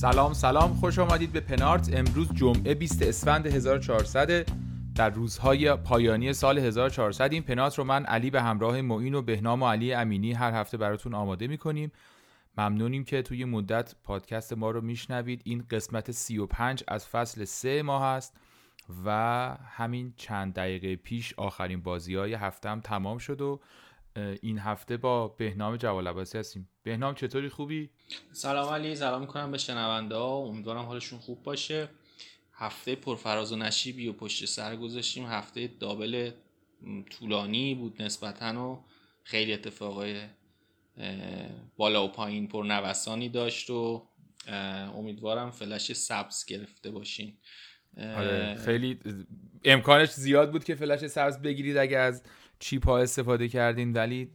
سلام سلام. خوش آمدید به پنارت. امروز جمعه 20 اسفند 1400 در روزهای پایانی سال 1400 این پنارت رو من علی به همراه معین و بهنام و علی امینی هر هفته براتون آماده می‌کنیم. ممنونیم که توی مدت پادکست ما رو میشنوید. این قسمت 35 از فصل 3 ما هست و همین چند دقیقه پیش آخرین بازی های هفتم تمام شد و این هفته با بهنام جوال عباسی هستیم. بهنام چطوری؟ خوبی؟ سلام علی سلام می‌کنم به شنونده ها. امیدوارم حالشون خوب باشه. هفته پرفراز و نشیبی و پشت سر گذاشتیم. هفته دابل طولانی بود نسبتا و خیلی اتفاقای بالا و پایین پر نوسانی داشت و امیدوارم فلش سبز گرفته باشین. آره خیلی امکانش زیاد بود که فلش سبز بگیرید اگه از چیپ ها استفاده کردین ولی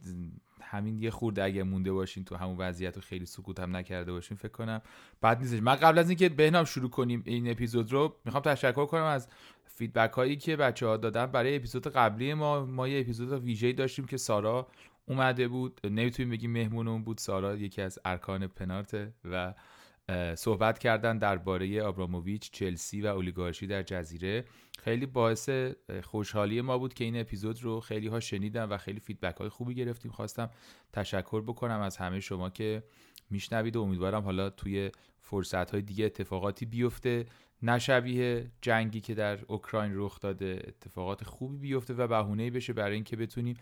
همین یه خورده اگه مونده باشین تو همون وضعیت رو خیلی سکوت هم نکرده باشین فکر کنم بعد نیستش. من قبل از اینکه بهنام شروع کنیم این اپیزود رو می‌خوام تشکر کنم از فیدبک هایی که بچه ها دادن. برای اپیزود قبلی ما ما یه اپیزود ویژه‌ای داشتیم که سارا اومده بود. نمی‌تونیم بگیم مهمون بود. سارا یکی از ارکان پنارت و صحبت کردن درباره آبراموویچ، چلسی و اولیگارشی در جزیره. خیلی باعث خوشحالی ما بود که این اپیزود رو خیلی ها شنیدن و خیلی فیدبک های خوبی گرفتیم. خواستم تشکر بکنم از همه شما که میشنوید و امیدوارم حالا توی فرصت های دیگه اتفاقاتی بیفته. نشبیه جنگی که در اوکراین رخ داده اتفاقات خوبی بیفته و بهونه بشه برای اینکه بتونیم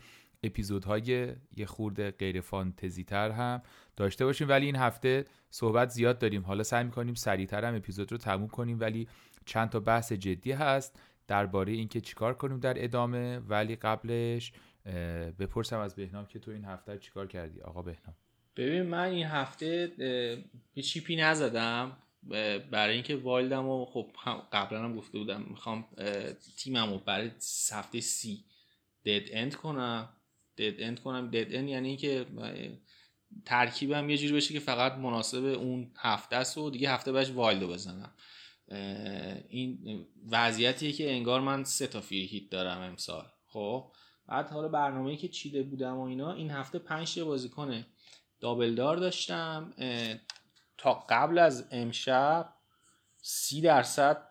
اپیزودهای یه خورده غیر فانتزی تر هم داشته باشیم. ولی این هفته صحبت زیاد داریم. حالا سعی می‌کنیم سریعتر هم اپیزود رو تموم کنیم. ولی چند تا بحث جدی هست درباره اینکه چیکار کنیم در ادامه. ولی قبلش بپرسم از بهنام که تو این هفته چیکار کردی؟ آقا بهنام. ببین من این هفته یه chip ی نزدم. برای اینکه wild م و خب قبلا هم گفته بودم می‌خوام تیمم رو برای هفته سی dead end کنم. dead end کنم. dead end یعنی که ترکیبم یه جوری بشه که فقط مناسب اون هفته است و دیگه هفته بعدش wild و بزنم. این وضعیتیه که انگار من سه تا فری هیت دارم امسال. خب بعد حالا برنامه‌ای که چیده بودم و اینا این هفته پنج تا بازیکن دابل دار داشتم. تا قبل از امشب سی درصد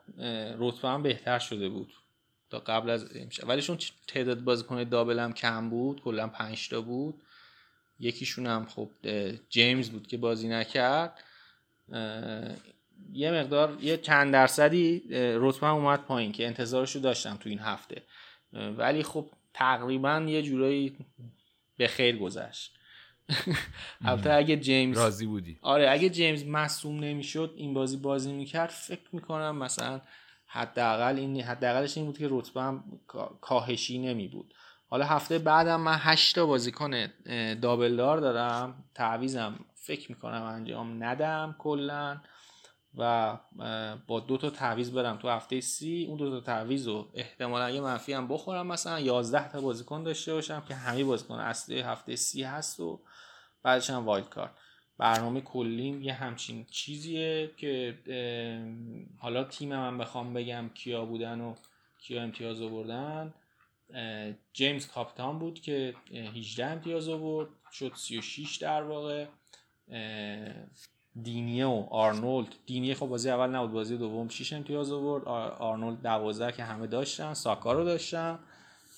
رتبه هم بهتر شده بود. تا قبل از امشب ولی چون تعداد بازیکن دابل هم کم بود کلا 5 تا بود. یکیشون هم خب جیمز بود که بازی نکرد. یه مقدار یه چند درصدی رتبه اومد پایین که انتظارشو داشتم تو این هفته. ولی خب تقریبا یه جورایی به خیر گذشت. البته اگه جیمز راضی بودی. آره اگه جیمز مصوم نمی‌شد این بازی بازی می‌کرد فکر می‌کنم مثلا حداقل این حداقلش این بود که رتبه هم کاهشی نمی بود حالا هفته بعدم من 8 تا بازیکن دابل دار دارم. تعویزم فکر می‌کنم انجام ندم کلا. و با دو تا تعویض برم تو هفته سی. اون دو تا تعویض رو احتمالا یه منفی هم بخورم مثلا 11 تا بازیکن داشته باشم که همه بازیکن اصلی هفته سی هست و بعدش هم wild card. برنامه کلیم یه همچین چیزیه که حالا تیم من بخوام بگم کیا بودن و کیا امتیاز آوردن. جیمز کاپیتان بود که 18 امتیاز آورد شد 36 در واقع. دینیه و آرنولد دینیه خب بازی اول نبود بازی دوم 6 امتیاز آورد. آرنولد 12 که همه داشتن ساکا رو داشتن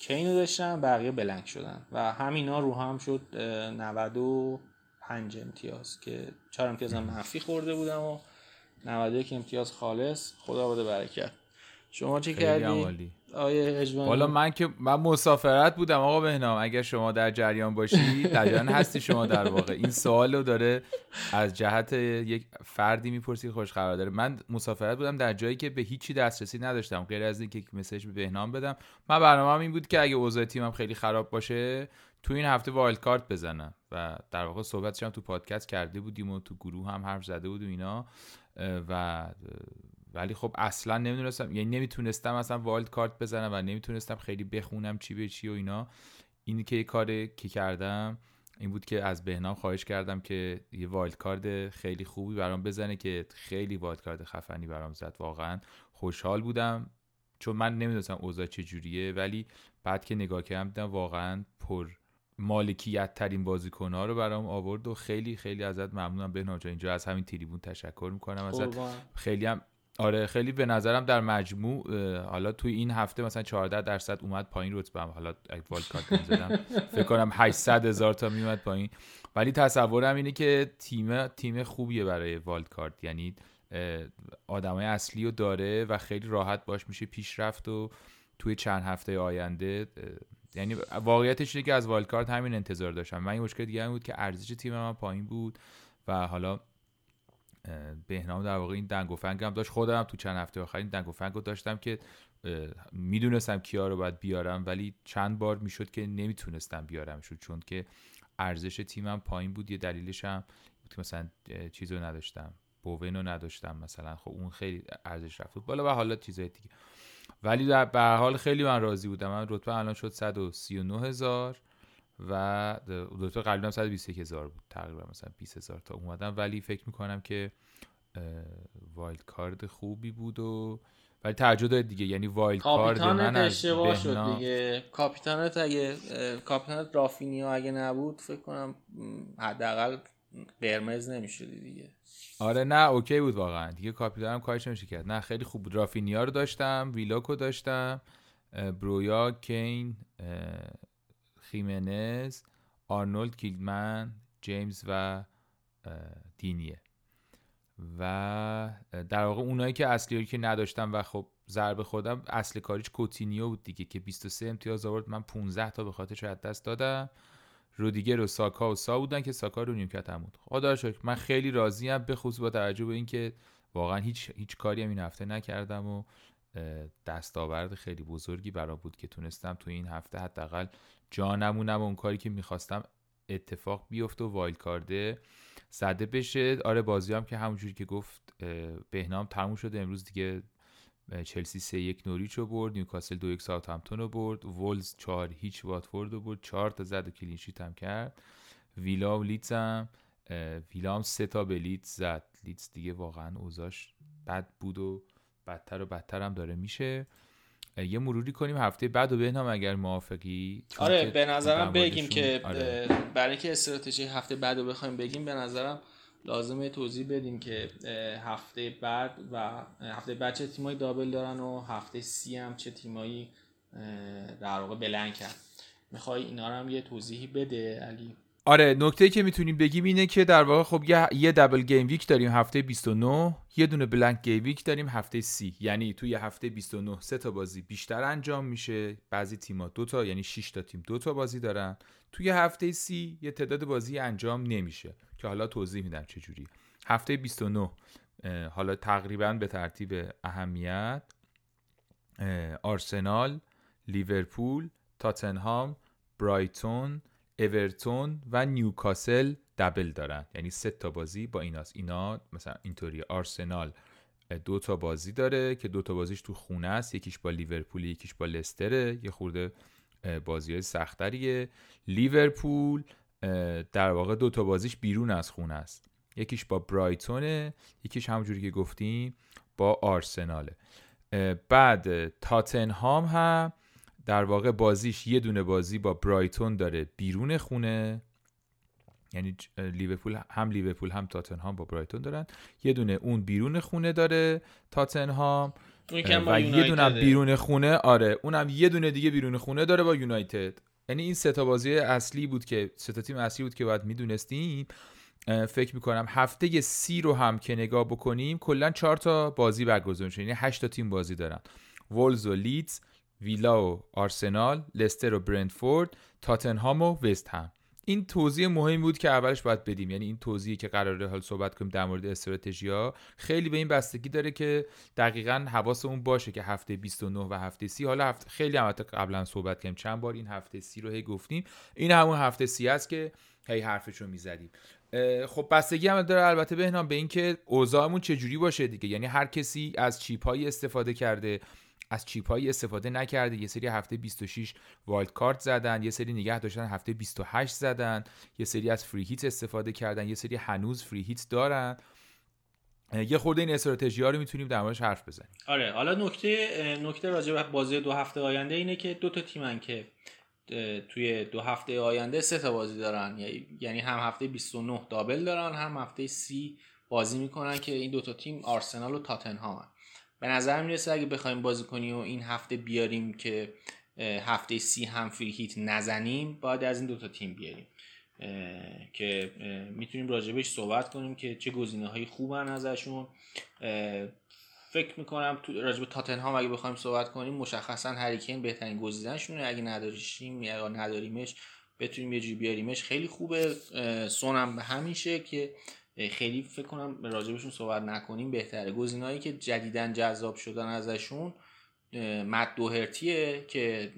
کین رو داشتن بقیه بلنک شدن. و همینا رو هم شد 95 امتیاز که 4 امتیاز هم منفی خورده بودم و 91 امتیاز خالص. خدا بده برکت. شما چه کردی؟ آیه حالا من که من مسافرت بودم آقا بهنام. اگر شما در جریان باشی در جریان هستی شما در واقع. این سوال رو داره از جهت یک فردی می‌پرسی خوش خبر داره. من مسافرت بودم در جایی که به هیچی دسترسی نداشتم. غیر از اینکه message به بهنام بدم. من برنامه این بود که اگه اوضاع تیمم خیلی خراب باشه تو این هفته wild card بزنم. در واقع صحبتش هم تو پادکست کرده بودیم و تو گروه هم حرف زده بود و اینا و ولی خب اصلا نمی‌دونستم یعنی نمی‌تونستم اصلا wild card بزنم و نمی‌تونستم خیلی بخونم چی به چی و اینا. این که کار که کردم این بود که از بهنام خواهش کردم که یه wild card خیلی خوبی برام بزنه که خیلی wild card خفنی برام زد. واقعا خوشحال بودم چون من نمی‌دونستم اوضاع چجوریه ولی بعد که نگاه کردم دیدم واقعا پر مالکیت ترین بازیکن ها رو برام آورد و خیلی خیلی ازت ممنونم به اینجا از همین تریبون تشکر می‌کنم. ازت خیلی هم آره خیلی به نظرم در مجموع حالا توی این هفته مثلا 14 درصد اومد پایین رتبه حالا اگه والد کارت می‌زدم فکر کنم 800 هزار تا میومد پایین. ولی تصورم اینه که تیم تیم خوبیه برای والد کارت یعنی آدمای اصلی رو داره و خیلی راحت باش میشه پیشرفت و توی چند هفته آینده یعنی واقعیتش اینه که از والد کارت همین انتظار داشتم. من این مشکل دیگه بود که ارزش تیم من پایین بود و حالا بهنام در واقع این دنگ و فنگ هم داشت. خودم تو چند هفته آخر این دنگ و فنگ رو داشتم که می‌دونستم کیا رو باید بیارم ولی چند بار می‌شد که نمی‌تونستم بیارم شد چون که ارزش تیمم پایین بود. یه دلیلش هم بود که مثلا چیز رو نداشتم. بوون رو نداشتم مثلا. خب اون خیلی ارزش رفت. بود بالا و حالا چیزای دیگه. ولی در به حال خیلی من راضی بودم. من رتبه الان شد 139 هزار و دکتر قبلی هم 121 هزار بود. تقریبا مثلا 20 هزار تا اومدم. ولی فکر می‌کنم که وایلد کارد خوبی بود و ولی تعجب دیگه. یعنی وایلد کارد من اشتباه شد دیگه. کاپیتانت اگه کاپیتانت رافینیا اگه نبود فکر کنم حداقل قرمز نمی‌شدی دیگه. آره نه اوکی بود واقعا. دیگه کاپیتانم کارش نمیشه کرد. نه خیلی خوب بود. رافینیا رو داشتم ویلاکو داشتم برویا کین خیمنز آرنولد کیلمن جیمز و دینیه. و در واقع اونایی که اصلی که نداشتم و خب ضربه خودم اصل کاریش کوتینیو بود دیگه که 23 امتیاز آورد. من 15 تا به خاطر از دست دادم. رودیگر و ساکا و سا بودن که ساکا رو نیمکت هم بود خدا شکر. من خیلی راضیم به خصوص با توجه به اینکه واقعا هیچ هیچ کاری هم این هفته نکردم و دستاورد خیلی بزرگی برام بود که تونستم تو این هفته حداقل جا نمونم اون کاری که می‌خواستم اتفاق بیفته و wild card ه زده بشه. آره بازی هم که همونجوری که گفت بهنام تموم شده. امروز دیگه چلسی سه یک نوریچ رو برد نیوکاسل دو یک ساوتهمتون رو برد وولوز چهار هیچ واتفورد رو برد چهار تا زد و clean sheet هم کرد. ویلا و لیدز هم ویلا هم سه تا به لیدز زد. لیدز دیگه واقعا اوزاش بد بود و بدتر و بدتر هم داره میشه. یه مروری کنیم هفته بعد و بهنام اگر موافقی. آره به نظرم بگیم که آره. برای اینکه استراتژی هفته بعد رو بخوایم بگیم به نظرم لازمه توضیح بدیم که هفته بعد و هفته بعد چه تیمایی دابل دارن و هفته سی هم چه تیمایی در واقع بلنگ کرد. می‌خوای اینا رو هم یه توضیحی بده علی؟ آره نکته که می‌تونیم بگیم اینه که در واقع خب یه, یه گیم ویک داریم هفته 29 یه دونه بلنک گیم ویک داریم هفته 30 یعنی توی هفته 29 سه تا بازی بیشتر انجام میشه. بعضی تیم‌ها دو تا یعنی 6 تا تیم دو تا بازی دارن. توی هفته 30 یه تعداد بازی انجام نمیشه. که حالا توضیح میدم چه جوری. هفته 29 حالا تقریبا به ترتیب اهمیت آرسنال لیورپول تاتنهام برایتون اورتون و نیوکاسل دبل دارن. یعنی سه تا بازی با ایناست اینا مثلا اینطوری آرسنال دو تا بازی داره که دو تا بازیش تو خونه است. یکیش با لیورپول یکیش با لستره. یه خورده بازی های سختریه لیورپول در واقع دو تا بازیش بیرون از خونه است. یکیش با برایتونه یکیش همونجوری که گفتیم با آرسناله. بعد تاتنهام هم در واقع بازیش یه دونه بازی با برایتون داره بیرون خونه. یعنی لیورپول هم لیورپول هم تاتنهام با برایتون دارن. یه دونه اون بیرون خونه داره تاتنهام. و یه دونه بیرون خونه آره اونم یه دونه دیگه بیرون خونه داره با یونایتد. یعنی این سه تا بازی اصلی بود که سه تا تیم اصلی بود که باید می‌دونستیم. فکر می‌کنم هفته سی رو هم که نگاه بکنیم کلا چهار تا بازی برگزار میشه. یعنی هشت تا تیم بازی دارن. ولز و لیدز ویلا و آرسنال لستر و برنتفورد تاتنهام و وست هم. این توضیح مهمی بود که اولش باید بدیم. یعنی این توضیحی که قراره حال صحبت کنیم در مورد استراتژی خیلی به این بستگی داره که دقیقا حواسمون باشه که هفته 29 و هفته 30 حالا هفته خیلی البته قبلا صحبت کردیم. چند بار این هفته 30 رو هی گفتیم. این همون هفته 30 است که هی حرفش رو می‌زدیم خب بستگی هم داره البته بهنام به اینکه اوضاعمون چجوری باشه دیگه. یعنی هر کسی از chip استفاده کرده. از chip هایی استفاده نکرده یه سری هفته 26 wild card زدن یه سری نگه داشتن هفته 28 زدن یه سری از free hit استفاده کردن یه سری هنوز free hit دارن. یه خورده این استراتژی ها رو می‌تونیم در موردش حرف بزنیم. آره حالا نکته نکته راجع به بازی دو هفته آینده اینه که دو تا تیمن که توی دو هفته آینده سه تا بازی دارن. یعنی هم هفته 29 دابل دارن هم هفته 30 بازی می‌کنن که این دوتا تیم آرسنال و تاتنهام به نظر می‌رسه اگه بخوایم بازی کنیم و این هفته بیاریم که هفته سی هم فری هیت نزنیم باید از این دوتا تیم بیاریم. که می‌تونیم راجبش صحبت کنیم که چه گزینه های خوبن ازشون. فکر می‌کنم تو راجب تاتنهام اگه بخوایم صحبت کنیم مشخصا هریکین بهترین گزینهشونه. اگه نداریشیم یا نداریمش بتونیم یه جوری بیاریمش. خیلی خوبه. سونم به همین که خیلی فکر کنم راجبشون صحبت نکنیم بهتره. گزینه‌هایی که جدیدن جذاب شدن ازشون مد دوهرتیه که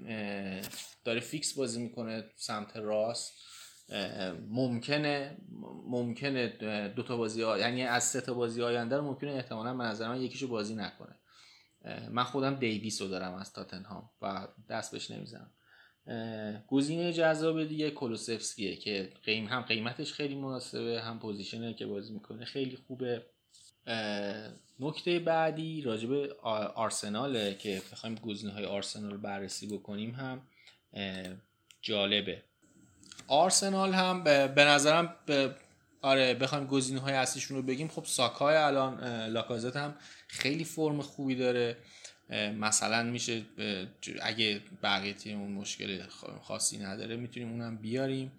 داره فیکس بازی می‌کنه سمت راست. ممکنه ممکنه دو تا بازی یعنی از سه تا بازی آینده رو ممکنه احتمالا به نظر من یکیشو بازی نکنه. من خودم دیویس رو دارم از تاتنهام و دست بهش نمی‌زنم. گزینه جذاب دیگه کولوسفسکیه که قیم هم قیمتش خیلی مناسبه هم پوزیشنه که بازی می‌کنه خیلی خوبه. نکته بعدی راجب آرسناله که بخوایم گزینه های آرسنال بررسی بکنیم هم جالبه. آرسنال هم به نظرم آره بخوایم گزینه های اصلیشون رو بگیم. خب ساکای الان لاکازت هم خیلی فرم خوبی داره. مثلا میشه اگه بقیه تیممون مشکل خاصی نداره می‌تونیم اونم بیاریم.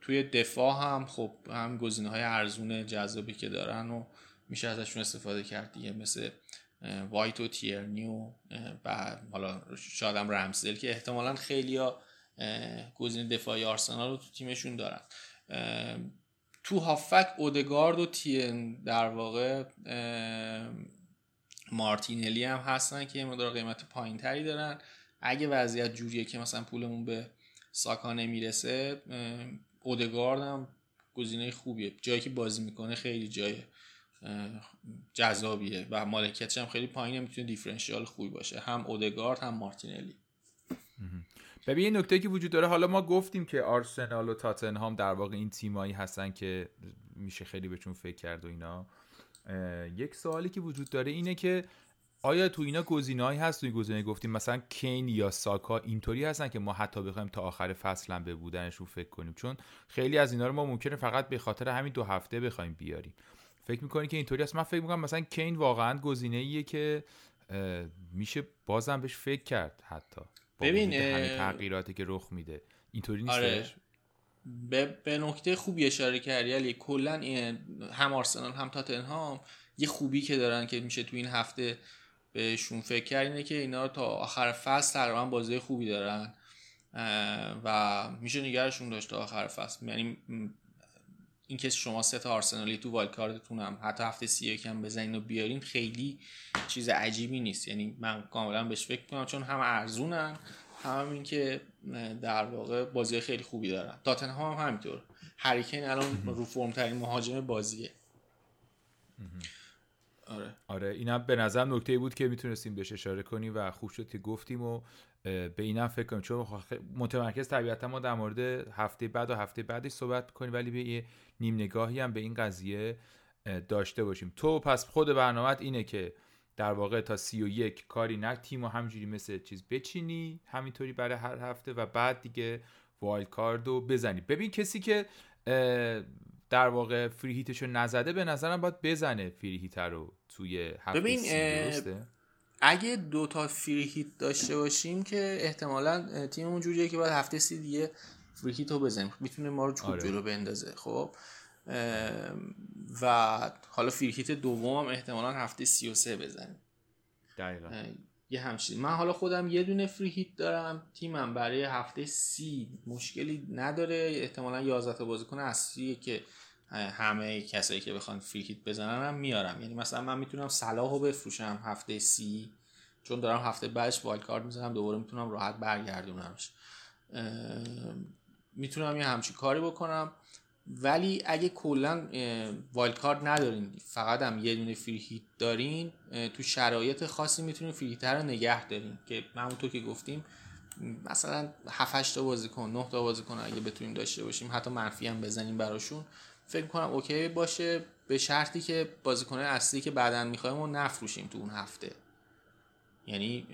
توی دفاع هم خب هم گزینه های ارزون جذابی که دارن و میشه ازشون استفاده کرد دیگه مثل وایت و تیرنی و حالا شادم رمزل که احتمالا خیلی ها گزینه دفاعی آرسنال رو تو تیمشون دارن. تو هافک اودگارد و تین در واقع مارتینلی هم هستن که مقدار قیمت پایین تری دارن. اگه وضعیت جوریه که مثلا پولمون به ساکا نمی‌رسه اودگارد هم گزینه خوبیه. جایی که بازی می‌کنه خیلی جای جذابیه و مالکیتش هم خیلی پایینه می‌تونه دیفرنشیال خوبی باشه. هم اودگارد هم مارتینلی. ببین یه نکته که وجود داره حالا ما گفتیم که آرسنال و تاتنهام در واقع این تیمایی هستن که میشه خیلی بهشون فکر کرد و اینا. یک سوالی که وجود داره اینه که آیا تو اینا گزینه‌ای هست؟ توی گزینه گفتیم مثلا کین یا ساکا اینطوری هستن که ما حتی بخوایم تا آخر فصل هم به بودنشون فکر کنیم. چون خیلی از اینا رو ما ممکنه فقط به خاطر همین دو هفته بخوایم بیاریم. فکر می‌کنی که اینطوری هست؟ من فکر می‌کنم مثلا کین واقعا گزینه ایه که میشه بازم بهش فکر کرد حتی. ببین تغییراتی که رخ میده. اینطوری نیستش؟ آره. به, به نکته خوبی اشاره کردی علی. کلا هم آرسنال هم تاتنهام یه خوبی که دارن که میشه تو این هفته بهشون فکر کرد اینه که اینا تا آخر فصل تقریبا بازی خوبی دارن و میشه نگرشون داشت تا آخر فصل. یعنی این که شما سه تا آرسنالی تو والکاردتون هم حتی هفته سی یکم بزنین و بیارین خیلی چیز عجیبی نیست. یعنی من کاملا بهش فکر کنم چون هم ارزونن هم این که در واقع بازی خیلی خوبی دارن. تاتنهام هم همینطور. هریکین الان رو فرم ترین مهاجم بازیه. آره. آره اینم به نظر نکته بود که می‌تونستیم بهش اشاره کنیم و خوب شد که گفتیم و به اینم فکر کنیم. چون متمرکز طبیعتا ما در مورد هفته بعد و هفته بعدش صحبت کنیم ولی به یه نیم نگاهی هم به این قضیه داشته باشیم. تو پس خود برنامه اینه که در واقع تا سی و یک کاری نه تیم و همینجوری مثل چیز بچینی همینطوری برای هر هفته و بعد دیگه wild card رو بزنی. ببین کسی که در واقع free hit شو نزده به نظرم باید بزنه free hit رو توی هفته ببین اگه دو تا فری هیت داشته باشیم که احتمالا تیممون جوریه که باید هفته سی دیگه free hit رو بزنیم. می‌تونه ما رو چوب آره. جلو بندازه خب؟ و حالا free hit دوم هم احتمالا هفته 33 بزنیم. دقیقا. یه همچین. من حالا خودم یه دونه free hit دارم تیمم برای هفته سی مشکلی نداره. احتمالا 11 تا بازیکن اصلیه که همه کسایی که بخوان free hit بزنن هم میارم. یعنی مثلا من می‌تونم صلاحو بفروشم هفته سی چون دارم هفته بعدش wild card می‌زنم دوباره می‌تونم راحت برگردونمش. می‌تونم یه همچین کاری بکنم. ولی اگه کلا wild card ندارین فقط هم یه دونه free hit دارین تو شرایط خاصی می‌تونین free رو نگه دارین. که همونطور که گفتیم مثلا 7 8 تا بازیکن 9 تا بازیکن اگه بتونیم داشته باشیم حتی منفی هم بزنیم براشون فکر کنم okay باشه. به شرطی که بازیکن اصلی که بعدا می‌خوایم رو نفروشیم تو اون هفته. یعنی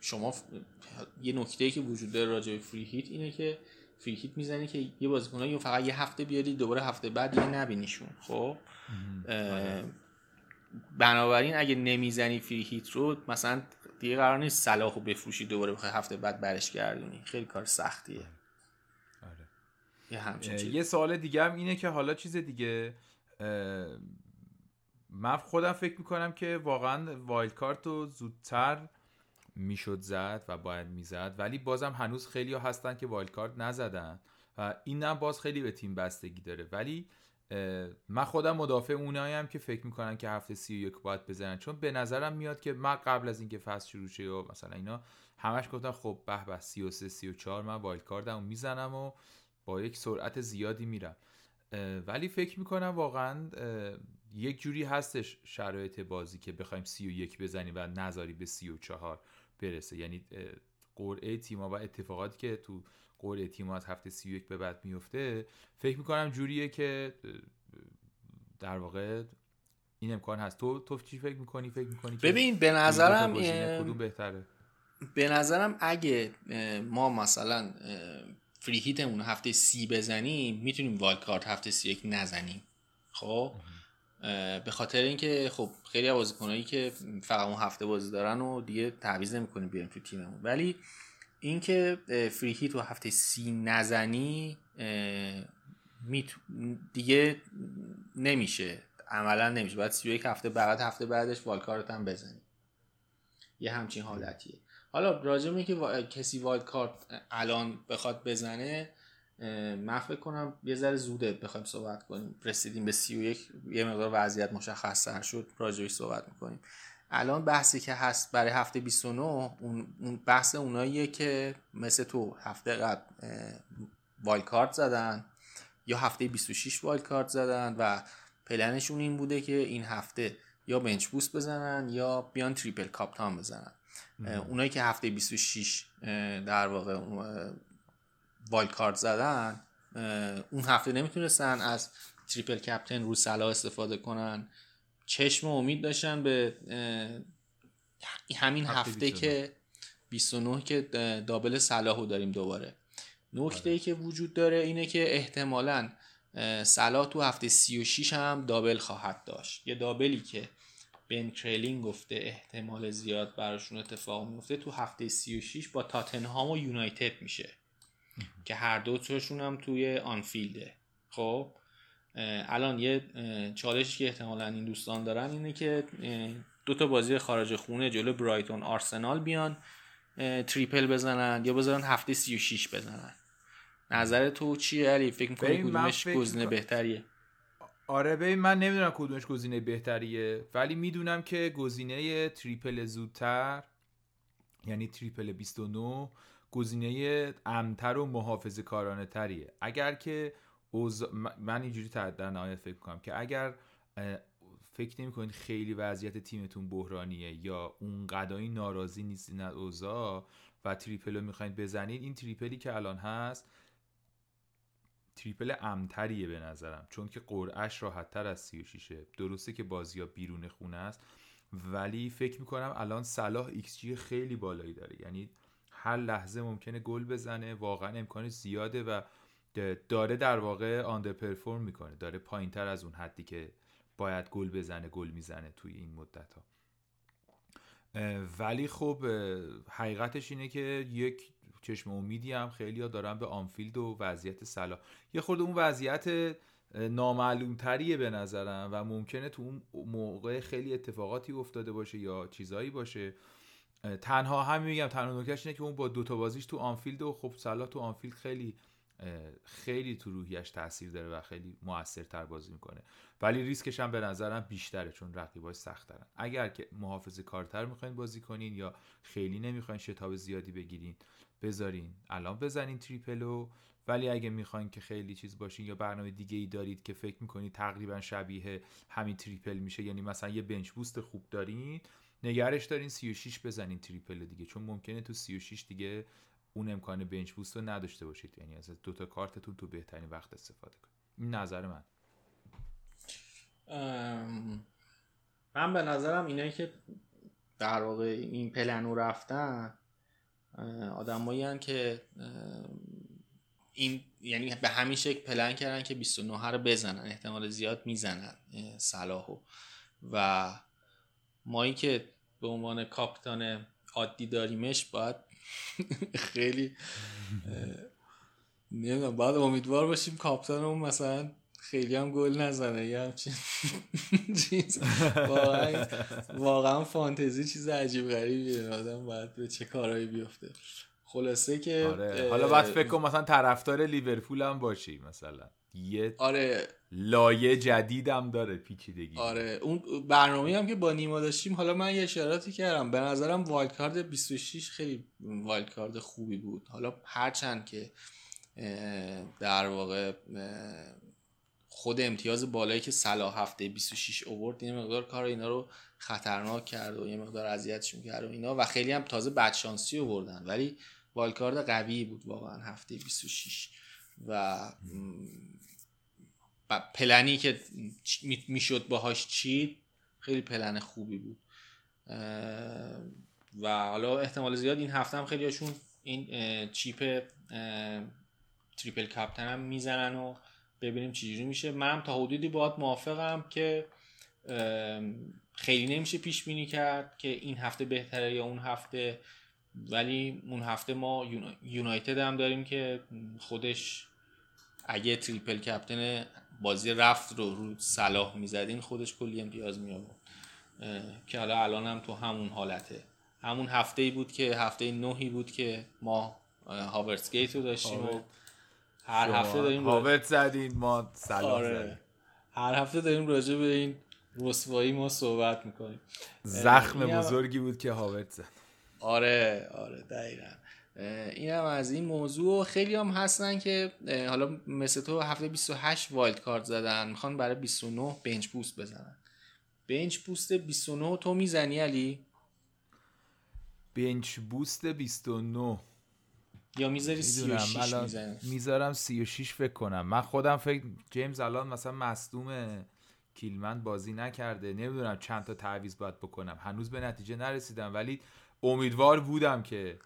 شما یه نکته که وجود داره راجع به فری هیت اینه که فری هیت می‌زنی که یه بازیکن فقط یه هفته بیاری دوباره هفته بعد دیگه نبینیشون. خب؟ بنابراین اگه نمی‌زنی فری هیت رو مثلا دیگه قرار نیست صلاح رو بفروشی دوباره بخوای هفته بعد برش گردونی. خیلی کار سختیه. آره. یه, یه سوال دیگه هم اینه که حالا چیز دیگه من خودم فکر می‌کنم که واقعا wild card رو زودتر می‌شد زد و باید می‌زد. ولی بازم هنوز خیلی ها هستن که wild card نزدن. و این هم باز خیلی به تیم بستگی داره. ولی من خودم مدافع اونایی که فکر می‌کنن که هفته سی و یک باید بزنن. چون به نظرم میاد که من قبل از اینکه فصل شروع شه و مثلا اینا همش گفتم خب به به 33 34 من wild card مو می‌زنم و با یک سرعت زیادی میرم. ولی فکر می‌کنم واقعا یک جوری هستش شرایط بازی که بخوایم سی و یک بزنیم و نذاری به سی و چهار. برسه. یعنی قرعه تیما و اتفاقاتی که تو قرعه تیما از هفته سی و یک به بعد میفته فکر می‌کنم جوریه که در واقع این امکان هست. تو تو چی فکر می‌کنی؟ فکر می‌کنی ببین به نظرم کدوم بهتره؟ به نظرم اگه ما مثلا free hit مون هفته سی بزنیم می‌تونیم wild card هفته سی یک نزنیم. خب؟ به خاطر اینکه خب خیلی بازیکنایی که فقط اون هفته بازی دارن و دیگه تعویض نمی‌کنیم بیاریم تو تیممون. ولی اینکه free hit و هفته سی نزنی دیگه نمیشه. عملا نمیشه. باید سی هفته بعد هفته بعدش wild card هم بزنی. یه همچین حالتیه. حالا راجع که کسی والد کارت الان بخواد بزنه من فکر کنم یه ذره زوده بخوایم صحبت کنیم. رسیدیم به سی و یک یه مقدار وضعیت مشخص تر شد راجعش صحبت می‌کنیم. الان بحثی که هست برای هفته 29 اون بحث اوناییه که مثل تو هفته قبل وایل کارت زدن یا هفته 26 وایل کارت زدن و پلنشون این بوده که این هفته یا bench boost بزنن یا بیان triple captain بزنن. اونایی که هفته 26 در واقع wild card زدن اون هفته نمی‌تونستن از triple captain رو صلاح استفاده کنن. چشم امید داشتن به همین هفته, که 29 که double صلاحو داریم دوباره. نکته ای آره. که وجود داره اینه که احتمالا صلاح تو هفته 36 هم دابل خواهد داشت. یه دابلی که بن کرلین گفته احتمال زیاد براشون اتفاق میفته تو هفته 36 با تاتنهام و یونایتد میشه. که هر دو تاشون هم توی آنفیلده خب الان یه چالشی که احتمالا این دوستان دارن اینه که دو تا بازی خارج خونه جلو برایتون آرسنال بیان تریپل بزنن یا بذارن هفته 36 بزنن. نظر تو چیه علی؟ فکر می‌کنی کدومش گزینه بهتریه؟ آره ببین من نمی‌دونم کدومش گزینه بهتریه ولی می‌دونم که گزینه تریپل زودتر یعنی تریپل 29 گزینه امتر و محافظه کارانه تریه. اگر که اوز... من اینجوری در نهایت فکر کنم که اگر فکر نمی کنید خیلی وضعیت تیمتون بحرانیه یا اون قدایی ناراضی نیستین اوضاع و triple رو می‌خواید بزنید این triple ی که الان هست triple امن‌تریه به نظرم. چون که قرعه‌ش راحت از 36 درسته که بازی ها بیرون خونه است ولی فکر می‌کنم الان صلاح ایکس جی خیلی بالایی داره. یعنی هر لحظه ممکنه گل بزنه واقعا امکانش زیاده و داره در واقع underperform می‌کنه داره پایین تر از اون حدی که باید گل بزنه گل می‌زنه توی این مدت ها ولی خب حقیقتش اینه که یک چشم امیدی هم خیلی ها دارن به آنفیلد و وضعیت صلاح یه خورده اون وضعیت نامعلوم تریه به نظرم و ممکنه تو اون موقع خیلی اتفاقاتی افتاده باشه یا چیزایی باشه. تنها همین میگم تنها نکتهش اینه که اون با دوتا بازیش تو آنفیلد و خب صلاح تو آنفیلد خیلی خیلی تو روحیش تاثیر داره و خیلی موثرتر بازی می‌کنه. ولی ریسکش هم به نظرم بیشتره چون رقیباش سخت دارن اگر که محافظ کارتر می‌خواین بازی کنین یا خیلی نمی‌خواین شتاب زیادی بگیرین بذارین. الان بزنین triple و ولی اگه می‌خواین که خیلی چیز باشین یا برنامه دیگه ای دارید که فکر می‌کنید تقریبا شبیه همین triple میشه یعنی مثلا یه bench boost خوب دارین نگهش دارین 36 بزنین triple دیگه چون ممکنه تو 36 دیگه اون امکان bench boost رو نداشته باشید. یعنی از دو تا کارتتون تو بهترین وقت استفاده کنید. این نظر من. من به نظرم اینایی که در واقع این پلنو رفتن آدمایی که این یعنی به همین شکل پلن کردن که 29 رو بزنن احتمال زیاد می‌زنن صلاحو. و مایی که به عنوان کاپیتان عادی داریمش باید خیلی نمی‌دونم باید امیدوار باشیم کاپیتانمون مثلا خیلی هم گل نزنه یا همچین چیز. واقعا واقعا فانتزی چیز عجیب غریبیه. آدم باید به چه کارهایی بیفته. خلاصه که آره. حالا باید فکر کنم مثلا طرفدار لیورپول هم باشی مثلا. یه آره. لایه جدیدم داره پیچیدگی. آره. اون برنامه هم که با نیما داشتیم حالا من یه اشاراتی کردم. به نظرم wild card 26 خیلی wild card خوبی بود. حالا هرچند که در واقع خود امتیاز بالایی که صلاح هفته 26 اوورد یه مقدار کار اینا رو خطرناک کرد و یه مقدار اذیتشون کرد و اینا و خیلی هم تازه بدشانسی آوردن. ولی والکارد قوی بود واقعا هفته 26 و پلنی که می‌شد باهاش چید خیلی پلن خوبی بود. و حالا احتمال زیاد این هفته هم خیلی هاشون این چیپ تریپل کپتن هم می‌زنن و ببینیم چجوری میشه. منم تا حدودی باید موافقم که خیلی نمیشه پیش بینی کرد که این هفته بهتره یا اون هفته. ولی اون هفته ما یونایتد هم داریم که خودش اگه تریپل کپتن بازی رفت رو رو صلاح می‌زدین خودش کلی امتیاز می آورد که حالا الان هم تو همون حالته. همون هفته ای بود که هفته نهی بود که ما هاورتس gate رو داشتیم و هر هفته داریم هاورت زدین ما صلاح آره. هر هفته داریم راجع به این رسوایی ما صحبت می‌کنیم. زخم بزرگی بود که هاورت زد. آره آره دقیقا. این هم از این موضوع. خیلی هم هستن که حالا مثل تو هفته 28 wild card زدن. می‌خوان برای 29 bench boost بزنن. بنچ بوست 29 تو می‌زنی علی؟ بنچ بوست 29 یا می‌ذاری 36 می‌زنی؟ می‌ذارم 36 فکر کنم. من خودم فکر جیمز الان مثلا مصدوم کیلمن بازی نکرده. نمی‌دونم چند تا تعویض باید بکنم. هنوز به نتیجه نرسیدم. ولی امیدوار بودم که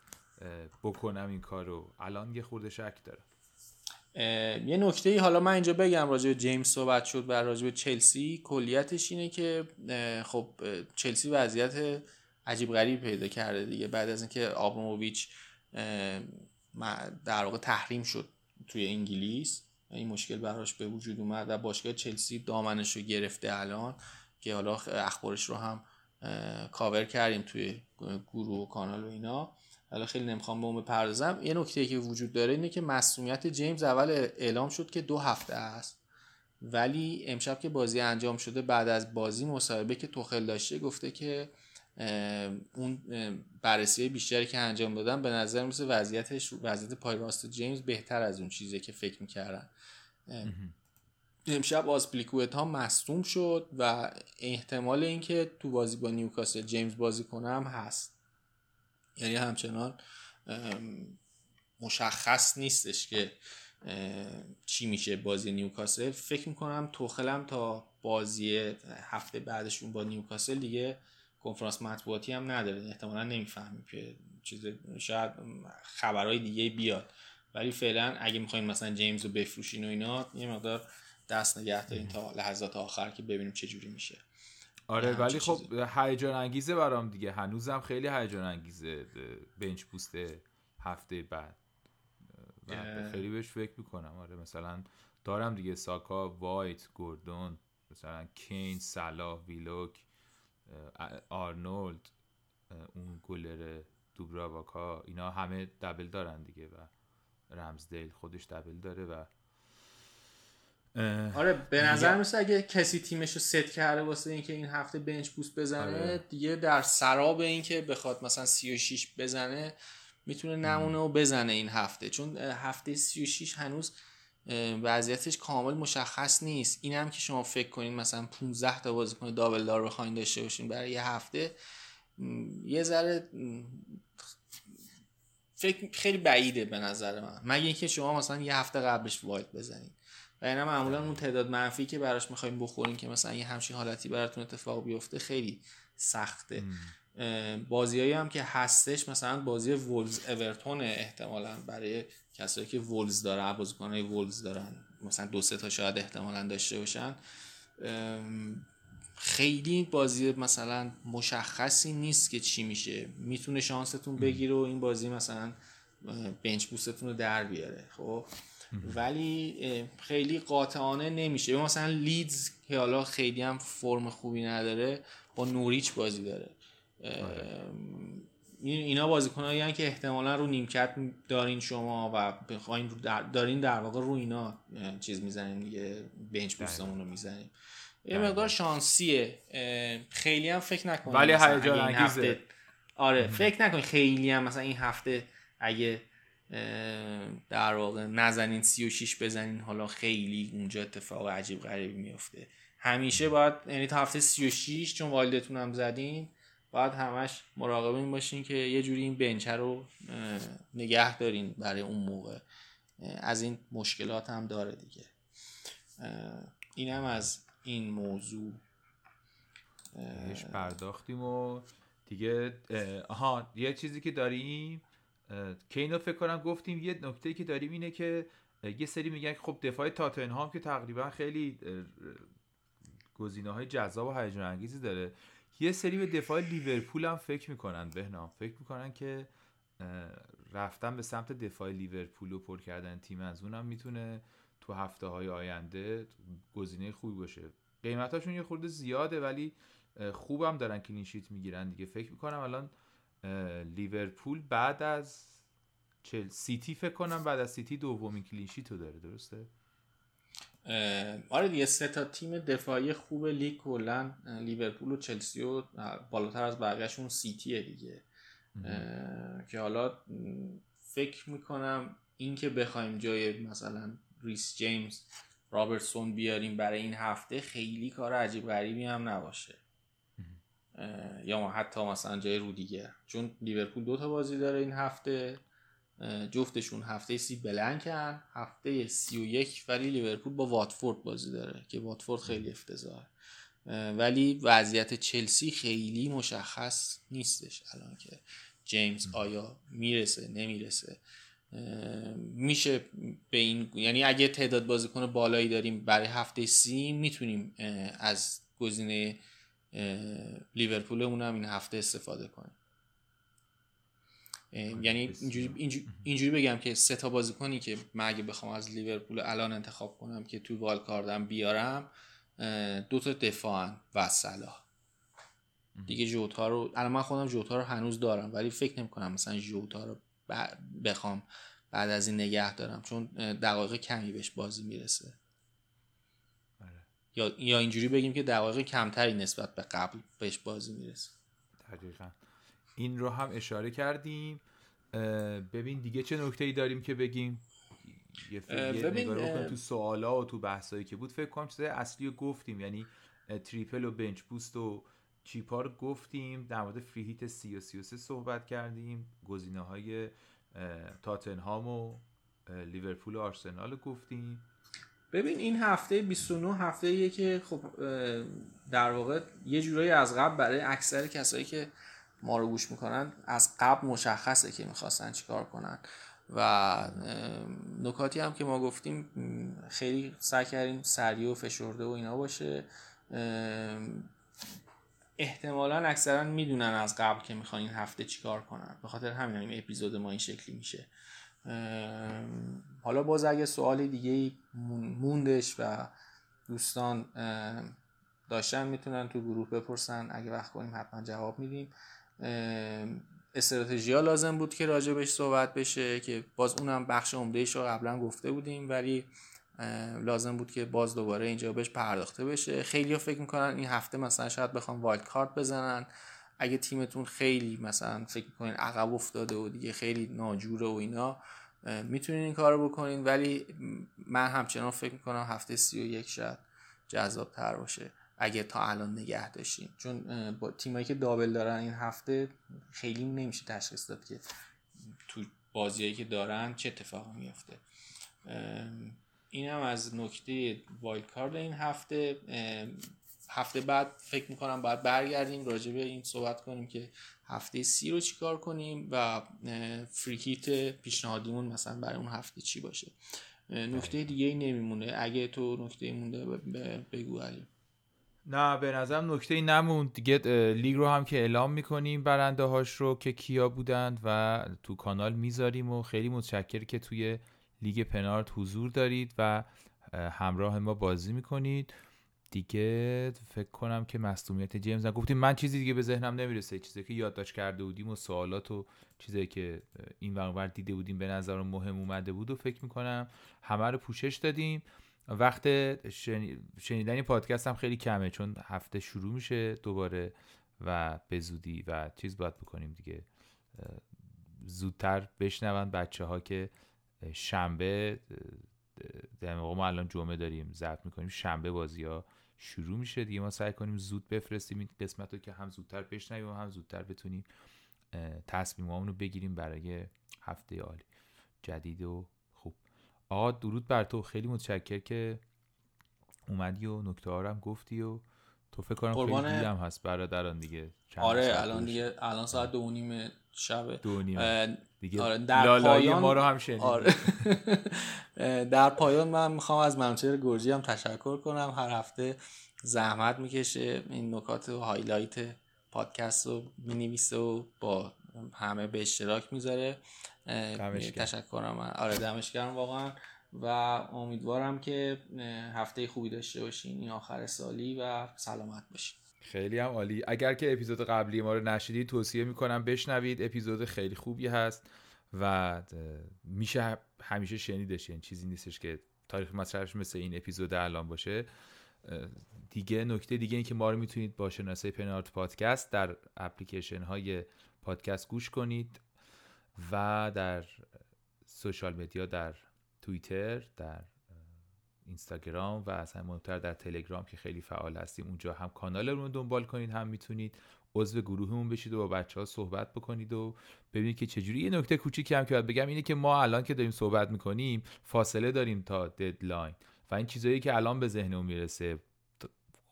بکنم این کار رو. الان یه خورده شک دارم. یه نکته ای حالا من اینجا بگم راجع به جیمز صحبت شد و راجع به چلسی کلیتش اینه که خب چلسی وضعیت عجیب غریب پیدا کرده دیگه. بعد از اینکه آبراموویچ در واقع تحریم شد توی انگلیس این مشکل براش به وجود اومد و باشگاه چلسی دامنش رو گرفته الان که حالا اخبارش رو هم کاور کردیم توی گروه و کانال و اینا. حالا خیلی نمی‌خوام به اون بپردازم. یه نکته که وجود داره اینه که مسئولیت جیمز اول اعلام شد که دو هفته است. ولی امشب که بازی انجام شده بعد از بازی مصاحبه که توخل داشته گفته که اون بررسی بیشتری که انجام دادن به نظر میسه وضعیتش وضعیت پای راست جیمز بهتر از اون چیزی که فکر می‌کردن. امشب آسپلیکویت ها مصوم شد و احتمال اینکه تو بازی با نیوکاسل جیمز بازی کنم هست. یعنی همچنان مشخص نیستش که چی میشه بازی نیوکاسل. فکر می‌کنم توخلم تا بازی هفته بعدشون با نیوکاسل دیگه کنفرانس مطبوعاتی هم نداره. احتمالا نمی‌فهمیم که چیز شاید خبرهای دیگه بیاد. ولی فعلا اگه می‌خوایم مثلا جیمز رو بفروشین و اینا یه مقدار دست نگه دارین تا لحظات آخر که ببینیم چه جوری میشه. آره ولی خب هیجان انگیزه برام دیگه. هنوزم خیلی هیجان انگیزه bench boost هفته بعد. و خیلی بهش فکر می‌کنم. آره مثلا دارم دیگه ساکا وایت گوردون مثلا کین صلاح ویلوک آرنولد اون گلر دوبراواکا اینا همه double دارن دیگه و رمزدیل خودش double داره و آره به نظر میسه اگه کسی تیمش رو ست کرده واسه اینکه این هفته bench boost بزنه آره. دیگه در سراب اینکه بخواد مثلا 36 بزنه می‌تونه نمونه و بزنه این هفته. چون هفته 36 هنوز وضعیتش کامل مشخص نیست. این هم که شما فکر کنین مثلا 15 تا بازیکن دابل دار بخواین داشته باشین برای یه هفته یه ذره فکر خیلی بعیده به نظر من. مگه اینکه شما مثلا یه هفته قبلش وایت بزنید و اینا معمولا اون تعداد منفی که براش می‌خوایم بخورین که مثلا یه همچین حالتی براتون اتفاق بیفته خیلی سخته. بازیایی هم که هستش مثلا بازی وولز اورتون احتمالا برای کسایی که وولز داره بازیکنای وولز دارن مثلا دو سه تا شاید احتمالا داشته باشن. خیلی بازی مثلا مشخصی نیست که چی میشه. می‌تونه شانستون بگیره و این بازی مثلا بنچ بوستتون رو در بیاره خب؟ ولی خیلی قاطعانه نمیشه. مثلا لیدز که حالا خیلی هم فرم خوبی نداره با نوریچ بازی داره. اینا بازیکنایی که احتمالا رو نیمکت دارین شما و بخواین دارین در واقع رو اینا چیز می‌زنین دیگه بنچ بوستمون رو می‌زنیم یه مقدار شانسیه. خیلی هم فکر نکنم ولی هیجان انگیزه. آره فکر نکنید خیلی هم مثلا این هفته اگه در واقع نزنین 36 بزنین حالا خیلی اونجا اتفاق عجیب غریبی میفته همیشه باید یعنی تا هفته 36 چون والدتون هم زدین باید همش مراقب این باشین که یه جوری این بنچه رو نگه دارین برای اون موقع. از این مشکلات هم داره دیگه. اینم از این موضوع. بهش پرداختیم و دیگه آها یه چیزی که داریم که اینو فکر کنم گفتیم یه نکته که داریم اینه که یه سری میگن خب دفاع تاتنهام که تقریبا خیلی گزینه های جذاب و هیجان انگیزی داره. یه سری به دفاع لیورپول هم فکر می‌کنن بهنام. فکر می‌کنن که رفتن به سمت دفاع لیورپول و پر کردن تیم از اونم می‌تونه تو هفته های آینده گزینه خوبی باشه. قیمتاشون یه خورده زیاده ولی خوبم دارن کلینشیت می‌گیرن دیگه. فکر می‌کنم الان لیورپول بعد از چلسی فکر کنم بعد از سیتی دومین clean sheet رو داره درسته؟ آره دیگه سه تا تیم دفاعی خوب لیگ کلا لیورپول و چلسی و بالاتر از بقیهشون سیتیه دیگه. که حالا فکر می‌کنم این که بخوایم جای مثلا ریس جیمز رابرتسون بیاریم برای این هفته خیلی کار عجیب غریبی هم نباشه. یا حتی مثلا جای رودیگر چون لیورپول دو تا بازی داره این هفته. جفتشون هفته سی بلنکن هفته سی و یک ولی لیورپول با واتفورد بازی داره که واتفورد خیلی افتضاحه. ولی وضعیت چلسی خیلی مشخص نیستش الان که جیمز آیا می‌رسه نمی‌رسه. میشه به این یعنی اگه تعداد بازیکن بالایی داریم برای هفته سی می‌تونیم از گزینه لیورپول هم این هفته استفاده کنیم یعنی اینجوری, اینجوری, بگم که سه تا بازیکنی که من اگه بخوام از لیورپول الان انتخاب کنم که تو والکاردم بیارم دو تا دفاعن و صلاح. دیگه جوتا رو الان من خودم جوتا رو هنوز دارم ولی فکر نمی کنم مثلا جوتا رو بخوام بعد از این نگه دارم چون دقایق کمی بهش بازی می‌رسه. یا یا اینجوری بگیم که دقایق کمتری نسبت به قبل بهش بازی می‌رسه. دقیقا. این رو هم اشاره کردیم. ببین دیگه چه نکته ای داریم که بگیم؟ یه ببین تو سوالا و تو بحثایی که بود فکر کنم چیزای اصلی رو گفتیم. یعنی تریپل و بنچ بوست و چیپار گفتیم. در مورد فری هیت 30 و 33 صحبت کردیم. گزینه های تاتنهام و لیورپول و آرسنال گفتیم. ببین این هفته 29 هفته ایه که خب در واقع یه جورایی از قبل برای اکثر کسایی که ما رو گوش می‌کنن از قبل مشخصه که می‌خواستن چیکار کنن. و نکاتی هم که ما گفتیم خیلی سعی کردیم سریع و فشرده و اینا باشه. احتمالا اکثرا می‌دونن از قبل که می‌خوان این هفته چیکار کنن. به خاطر همین این اپیزود ما این شکلی میشه. حالا باز اگه سوال دیگه موندش و دوستان داشتن می‌تونن تو گروه بپرسن. اگه وقت کنیم حتما جواب میدیم. استراتژی ها لازم بود که راجبش صحبت بشه که باز اونم بخش عمدهش رو قبلا گفته بودیم ولی لازم بود که باز دوباره اینجا بهش پرداخته بشه. خیلی ها فکر می‌کنن این هفته مثلا شاید بخوام وایلد کارت بزنن. اگه تیمتون خیلی مثلا فکر می‌کنین عقب افتاده و دیگه خیلی ناجوره و اینا می‌تونین این کارو بکنین ولی من همچنان فکر می‌کنم هفته سی و یک شاید جذاب تر باشه اگه تا الان نگه داشتین. چون با تیمایی که دابل دارن این هفته خیلی نمیشه تشخیص داد که تو بازیایی که دارن چه اتفاقی میفته این هم از نکته وایلد کارد این هفته. هفته بعد فکر می‌کنم باید برگردیم راجع به این صحبت کنیم که هفته سی رو چیکار کنیم و free hit پیشنهادیمون مثلا برای اون هفته چی باشه. نکته دیگه ای نمیمونه. اگه تو نکته مونده بگو علی. نه به نظرم نکته ای نموند. دیگه لیگ رو هم که اعلام می‌کنیم برنده هاش رو که کیا بودند و تو کانال می‌ذاریم و خیلی متشکر که توی لیگ پنارت حضور دارید و همراه ما بازی می‌کنید. دیگه فکر کنم که مصومیت جیمز گفتیم من چیزی دیگه به ذهنم نمی‌رسه. چیزی که یادداشت کرده بودیم و سوالات و چیزی که این ور دیده بودیم به نظر مهم اومده بود و فکر می‌کنم همه رو پوشش دادیم. وقت شنیدن پادکست هم خیلی کمه چون هفته شروع میشه دوباره و به زودی و چیز باید بکنیم دیگه. زودتر بشنون بچه ها که شنبه در ما الان جمعه داریم ضبط می‌کنیم. شنبه بازی ها شروع میشه دیگه ما سعی کنیم زود بفرستیم این قسمت رو که هم زودتر بشنویم و هم زودتر بتونیم تصمیممون رو بگیریم برای هفته عالی. جدید و خوب. آقا درود بر تو. خیلی متشکر که اومدی و نکته هم گفتی و تو فکر کنم. خیلی هم هست برادران دیگه. آره الان دیگه الان ساعت دو نیم شب دو نیم. دیگه آره در پایان ما رو هم شنید آره. در پایان من می‌خوام از منوچهر گرجی هم تشکر کنم. هر هفته زحمت می‌کشه. این نکات و highlight پادکست رو می‌نویسه و با همه به اشتراک می‌ذاره. تشکرم. آره دمش گرم واقعا. و امیدوارم که هفته خوبی داشته باشین. این آخر سالی و سلامت باشین. خیلی هم عالی. اگر که اپیزود قبلی ما رو نشیدید توصیه می‌کنم بشنوید. اپیزود خیلی خوبی هست و میشه همیشه شنیدش. یعنی چیزی نیستش که تاریخ مصرفش مثل این اپیزود الان باشه. دیگه نکته دیگه این که ما رو می‌تونید با شناسه پنارت پادکست در اپلیکیشن های پادکست گوش کنید و در سوشال مدیا در توییتر در اینستاگرام و اصلا مهمتر در تلگرام که خیلی فعال هستیم. اونجا هم کانال رو دنبال کنید هم می‌تونید عضو گروهمون بشید و با بچه ها صحبت بکنید و ببینید که چجوری. یه نکته کوچیکی هم که باید بگم اینه که ما الان که داریم صحبت می‌کنیم فاصله داریم تا ددلاین و این چیزایی که الان به ذهنمون می‌رسه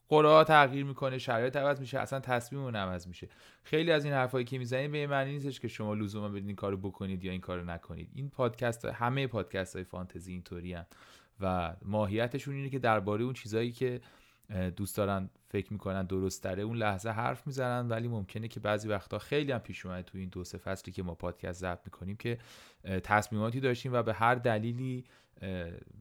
قرعه تغییر می‌کنه شرایط عوض میشه اصلا تصمیممون عوض میشه. خیلی از این حرفایی که می‌زنید به معنی نیستش که شما لزوما بدین این کارو بکنید یا این کارو نکنید. این پادکست همه پادکست های فانتزی اینطوری و ماهیتشون اینه که درباره اون چیزایی که دوست دارن فکر می‌کنن درست تره اون لحظه حرف می‌زنن. ولی ممکنه که بعضی وقتا خیلی هم پیش اومده تو این دو سه فصلی که ما پادکست ضبط می‌کنیم که تصمیماتی داشتیم و به هر دلیلی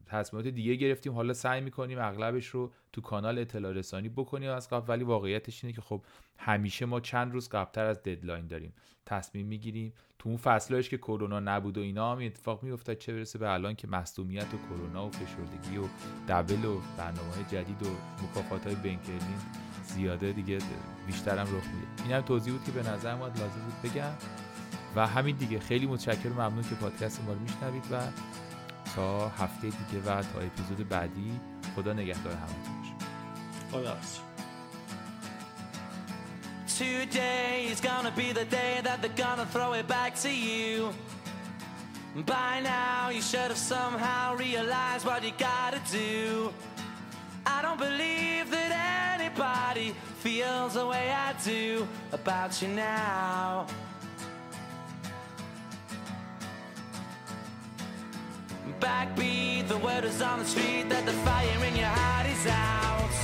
تصمیمات دیگه گرفتیم. حالا سعی می‌کنیم اغلبش رو تو کانال اطلاع رسانی بکنیم از قبل. ولی واقعیتش اینه که خب همیشه ما چند روز قبلتر از ددلاین داریم. تصمیم می‌گیریم. تو اون فصلش که کرونا نبود و اینا هم اتفاق میافتاد چه برسه به الان که مصدومیت و کرونا و فشردگی و دبل و برنامه جدید و مکافات های بنکرلین زیاده دیگه بیشتر هم رخ میده. این هم توضیح بود که به نظر ما لازم بود بگم. و همین دیگه. خیلی متشکرم. ممنون که پادکست ما رو میشنوید و تا هفته دیگه و تا اپیزود بعدی خدا نگهدار همتون باشه خدا Today is gonna be the day that they're gonna throw it back to you. By now, you should have somehow realized what you gotta do. I don't believe that anybody feels the way I do about you now. Backbeat. The word is on the street that the fire in your heart is out.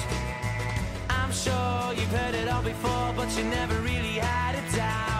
I'm sure you've heard it all before, but you never really had a doubt.